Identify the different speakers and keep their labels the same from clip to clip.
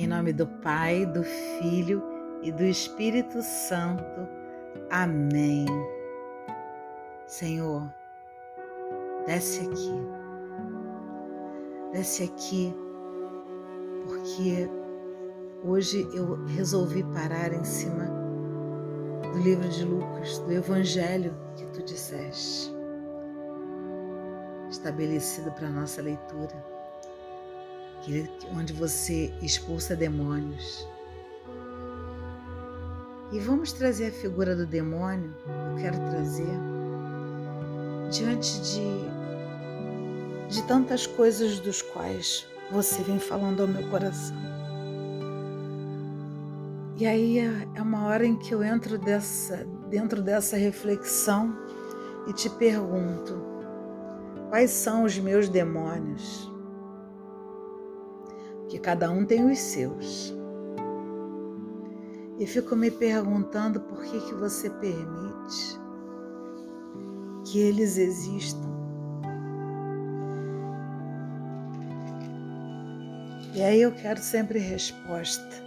Speaker 1: Em nome do Pai, do Filho e do Espírito Santo. Amém. Senhor, desce aqui. Desce aqui, porque hoje eu resolvi parar em cima do livro de Lucas, do Evangelho que tu disseste, estabelecido para nossa leitura onde você expulsa demônios. E vamos trazer a figura do demônio, eu quero trazer, diante de, de tantas coisas dos quais você vem falando ao meu coração. E aí é, é uma hora em que eu entro dessa, dentro dessa reflexão e te pergunto: quais são os meus demônios? Que cada um tem os seus. E fico me perguntando por que, que você permite que eles existam. E aí eu quero sempre resposta.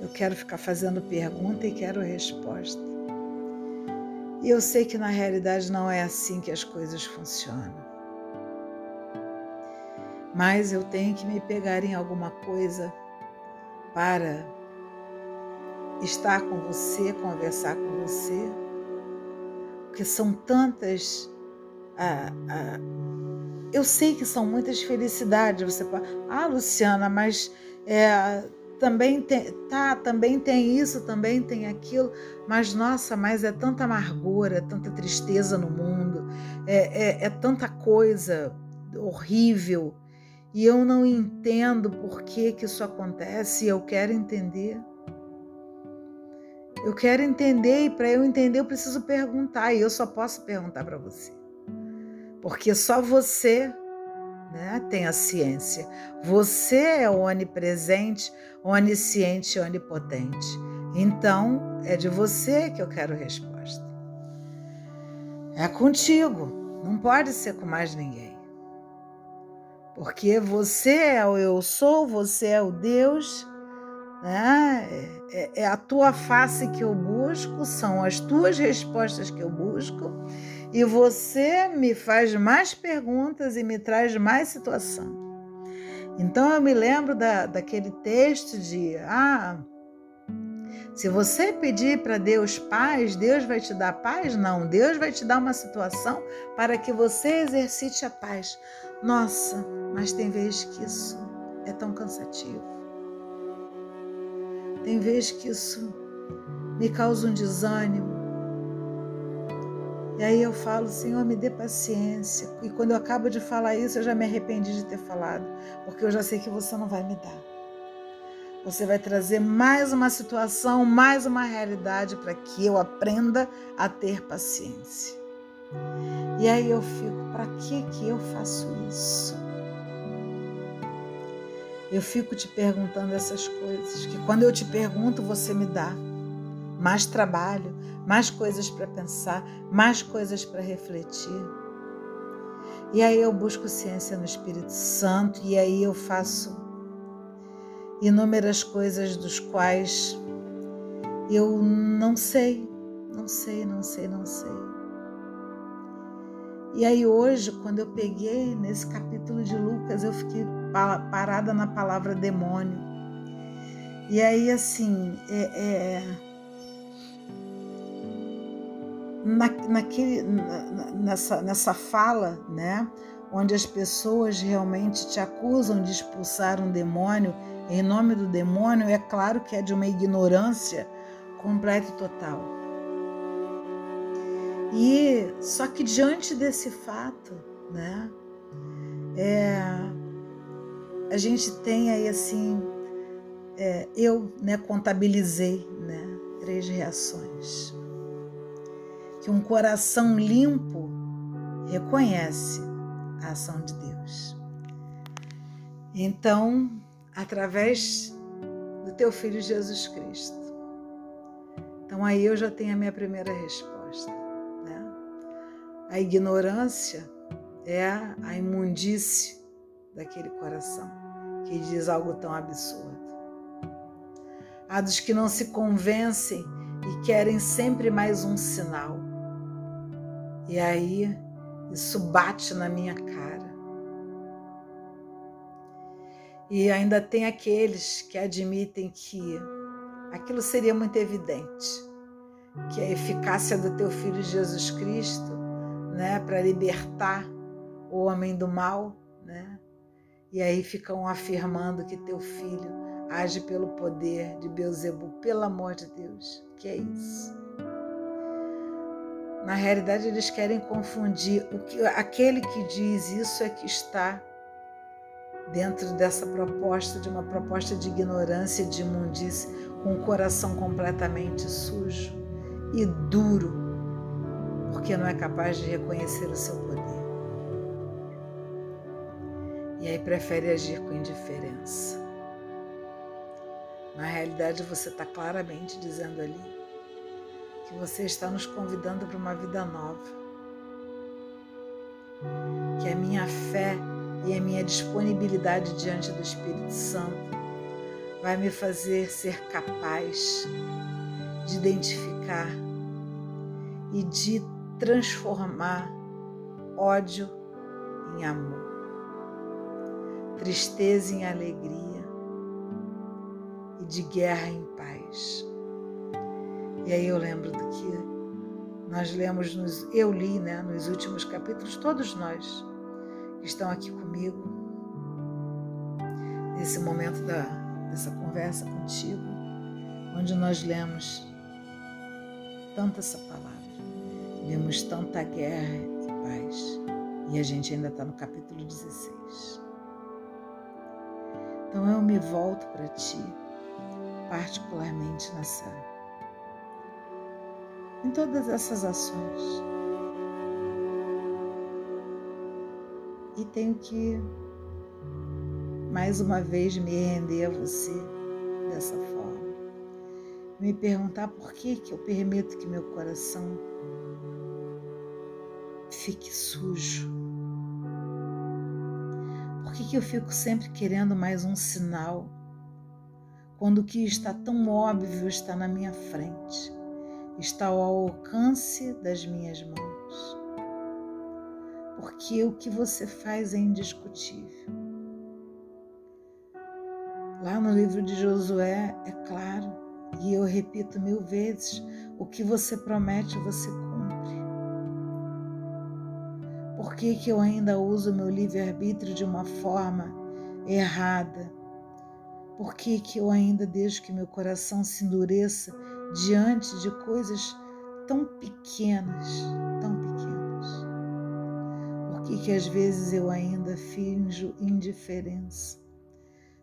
Speaker 1: Eu quero ficar fazendo pergunta e quero resposta. E eu sei que na realidade não é assim que as coisas funcionam mas eu tenho que me pegar em alguma coisa para estar com você, conversar com você, porque são tantas. Ah, ah, eu sei que são muitas felicidades. Você pode, ah, Luciana, mas é, também tem, tá, também tem isso, também tem aquilo, mas nossa, mas é tanta amargura, tanta tristeza no mundo, é, é, é tanta coisa horrível e eu não entendo por que, que isso acontece eu quero entender. Eu quero entender e para eu entender eu preciso perguntar e eu só posso perguntar para você. Porque só você né, tem a ciência. Você é onipresente, onisciente onipotente. Então, é de você que eu quero resposta. É contigo, não pode ser com mais ninguém. Porque você é o eu sou, você é o Deus, né? É, é, a tua face que eu busco, são as tuas respostas que eu busco, e você me faz mais perguntas e me traz mais situação. Então eu me lembro da, daquele texto de ah, se você pedir para Deus paz, Deus vai te dar paz? Não, Deus vai te dar uma situação para que você exercite a paz. Nossa, mas tem vezes que isso é tão cansativo. Tem vezes que isso me causa um desânimo. E aí eu falo, Senhor, me dê paciência. E quando eu acabo de falar isso, eu já me arrependi de ter falado, porque eu já sei que você não vai me dar. Você vai trazer mais uma situação, mais uma realidade para que eu aprenda a ter paciência. E aí eu fico, para que que eu faço isso? Eu fico te perguntando essas coisas, que quando eu te pergunto, você me dá mais trabalho, mais coisas para pensar, mais coisas para refletir. E aí eu busco ciência no Espírito Santo e aí eu faço inúmeras coisas dos quais eu não sei, não sei, não sei, não sei. E aí hoje, quando eu peguei nesse capítulo de Lucas, eu fiquei parada na palavra demônio. E aí, assim, é, é na, naquele, nessa, nessa fala, né, onde as pessoas realmente te acusam de expulsar um demônio, em nome do demônio, é claro que é de uma ignorância completa e total. E só que diante desse fato, né, é, a gente tem aí assim, é, eu né, contabilizei né, três reações. Que um coração limpo reconhece a ação de Deus. Então, através do teu filho Jesus Cristo. Então aí eu já tenho a minha primeira resposta. A ignorância é a imundície daquele coração que diz algo tão absurdo. há dos que não se convencem e querem sempre mais um sinal. E aí isso bate na minha cara. E ainda tem aqueles que admitem que aquilo seria muito evidente, que a eficácia do teu filho Jesus Cristo, né, para libertar o homem do mal, né? E aí ficam afirmando que teu filho age pelo poder de Beuzebu, pelo amor de Deus. Que é isso? Na realidade, eles querem confundir o que aquele que diz isso é que está dentro dessa proposta, de uma proposta de ignorância, de imundície, com o coração completamente sujo e duro, porque não é capaz de reconhecer o seu poder. E aí prefere agir com indiferença. Na realidade, você está claramente dizendo ali que você está nos convidando para uma vida nova. Que a minha fé e a minha disponibilidade diante do Espírito Santo vai me fazer ser capaz de identificar e de transformar ódio em amor, tristeza em alegria e de guerra em paz. E aí eu lembro do que nós lemos, nos, eu li né, nos últimos capítulos, todos nós que estão aqui comigo, nesse momento da, dessa conversa contigo, onde nós lemos tanta essa palavra, vemos tanta guerra e paz, e a gente ainda está no capítulo 16. Então eu me volto para ti, particularmente nessa em todas essas ações. E tenho que, mais uma vez, me render a você dessa forma. Me perguntar por que, que eu permito que meu coração fique sujo. Por que, que eu fico sempre querendo mais um sinal quando o que está tão óbvio está na minha frente? está ao alcance das minhas mãos. Porque o que você faz é indiscutível. Lá no livro de Josué é claro, e eu repito mil vezes: o que você promete, você cumpre. Por que, que eu ainda uso meu livre-arbítrio de uma forma errada? Por que, que eu ainda deixo que meu coração se endureça diante de coisas tão pequenas, tão pequenas? Por que, que às vezes eu ainda finjo indiferença?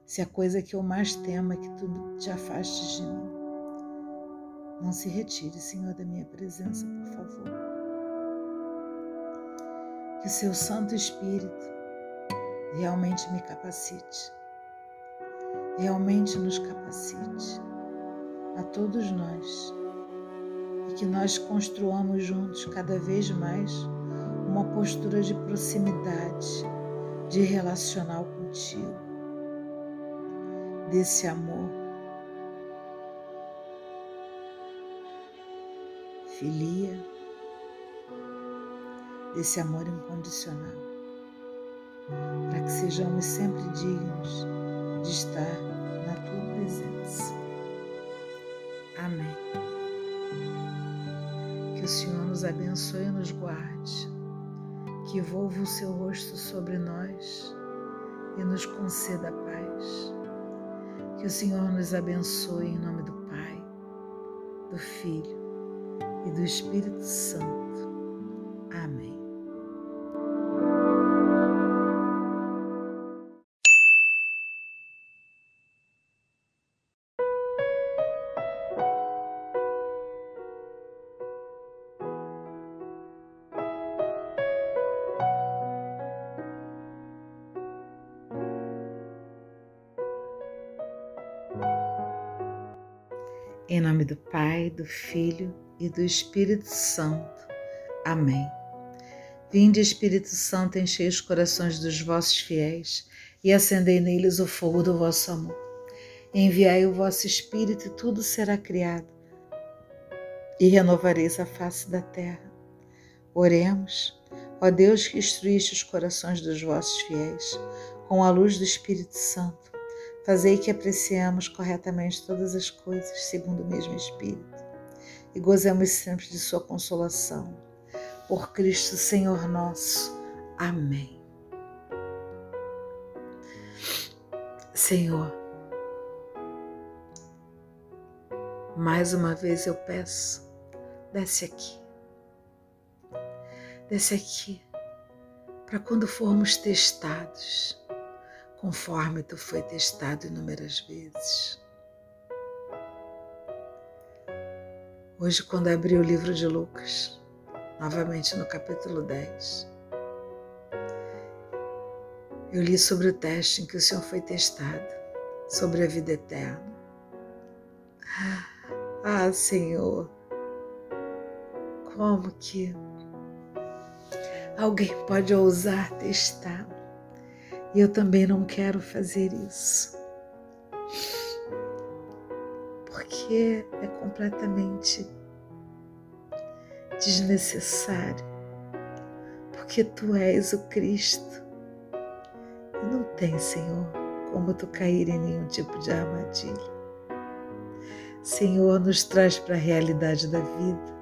Speaker 1: Se a coisa que eu mais temo é que tu te afastes de mim. Não se retire, Senhor, da minha presença, por favor. Que seu Santo Espírito realmente me capacite, realmente nos capacite a todos nós e que nós construamos juntos cada vez mais uma postura de proximidade, de relacional contigo, desse amor. Filia, desse amor incondicional, para que sejamos sempre dignos de estar na tua presença. Amém. Que o Senhor nos abençoe e nos guarde, que volva o seu rosto sobre nós e nos conceda a paz. Que o Senhor nos abençoe em nome do Pai, do Filho e do Espírito Santo. Amém. Em nome do Pai, do Filho e do Espírito Santo. Amém. Vinde, Espírito Santo, enchei os corações dos vossos fiéis e acendei neles o fogo do vosso amor. Enviai o vosso Espírito e tudo será criado, e renovareis a face da terra. Oremos, ó Deus que instruíste os corações dos vossos fiéis, com a luz do Espírito Santo, fazei que apreciemos corretamente todas as coisas segundo o mesmo Espírito, e gozemos sempre de Sua consolação. Por Cristo Senhor nosso. Amém. Senhor, mais uma vez eu peço, desce aqui, desce aqui, para quando formos testados, conforme tu foi testado inúmeras vezes. Hoje, quando abri o livro de Lucas, novamente no capítulo 10, eu li sobre o teste em que o Senhor foi testado, sobre a vida eterna. Ah, Senhor, como que alguém pode ousar testar? E eu também não quero fazer isso. Porque é completamente desnecessário. Porque tu és o Cristo não tem, Senhor, como tu cair em nenhum tipo de armadilha. Senhor, nos traz para a realidade da vida.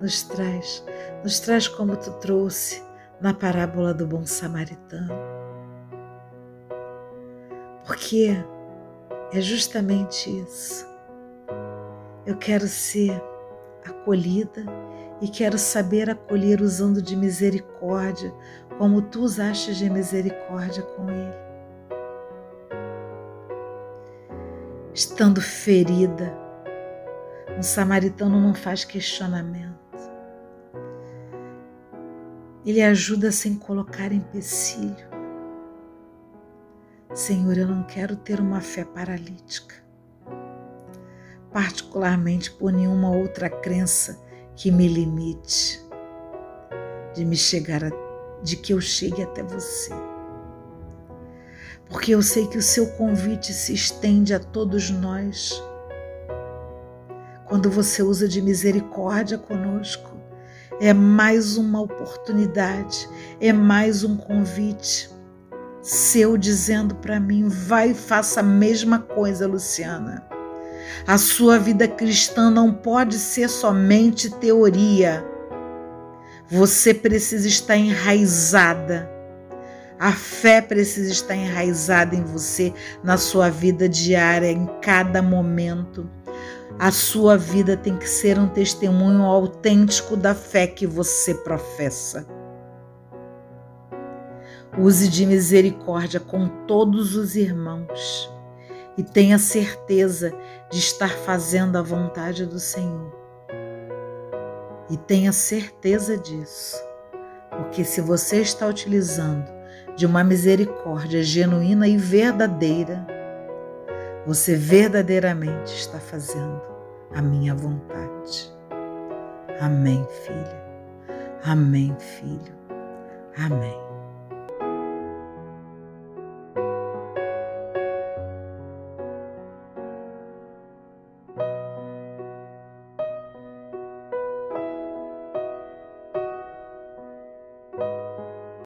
Speaker 1: Nos traz, nos traz como tu trouxe na parábola do bom samaritano. Porque é justamente isso. Eu quero ser acolhida e quero saber acolher usando de misericórdia, como tu usaste de misericórdia com ele. Estando ferida, um samaritano não faz questionamento. Ele ajuda sem colocar empecilho. Senhor, eu não quero ter uma fé paralítica, particularmente por nenhuma outra crença que me limite de me chegar a, de que eu chegue até você. Porque eu sei que o seu convite se estende a todos nós. Quando você usa de misericórdia conosco, é mais uma oportunidade, é mais um convite seu dizendo para mim: vai e faça a mesma coisa, Luciana. A sua vida cristã não pode ser somente teoria. Você precisa estar enraizada. A fé precisa estar enraizada em você, na sua vida diária, em cada momento. A sua vida tem que ser um testemunho autêntico da fé que você professa. Use de misericórdia com todos os irmãos e tenha certeza de estar fazendo a vontade do Senhor. E tenha certeza disso, porque se você está utilizando de uma misericórdia genuína e verdadeira, você verdadeiramente está fazendo a minha vontade. Amém, filha. Amém, filho. Amém.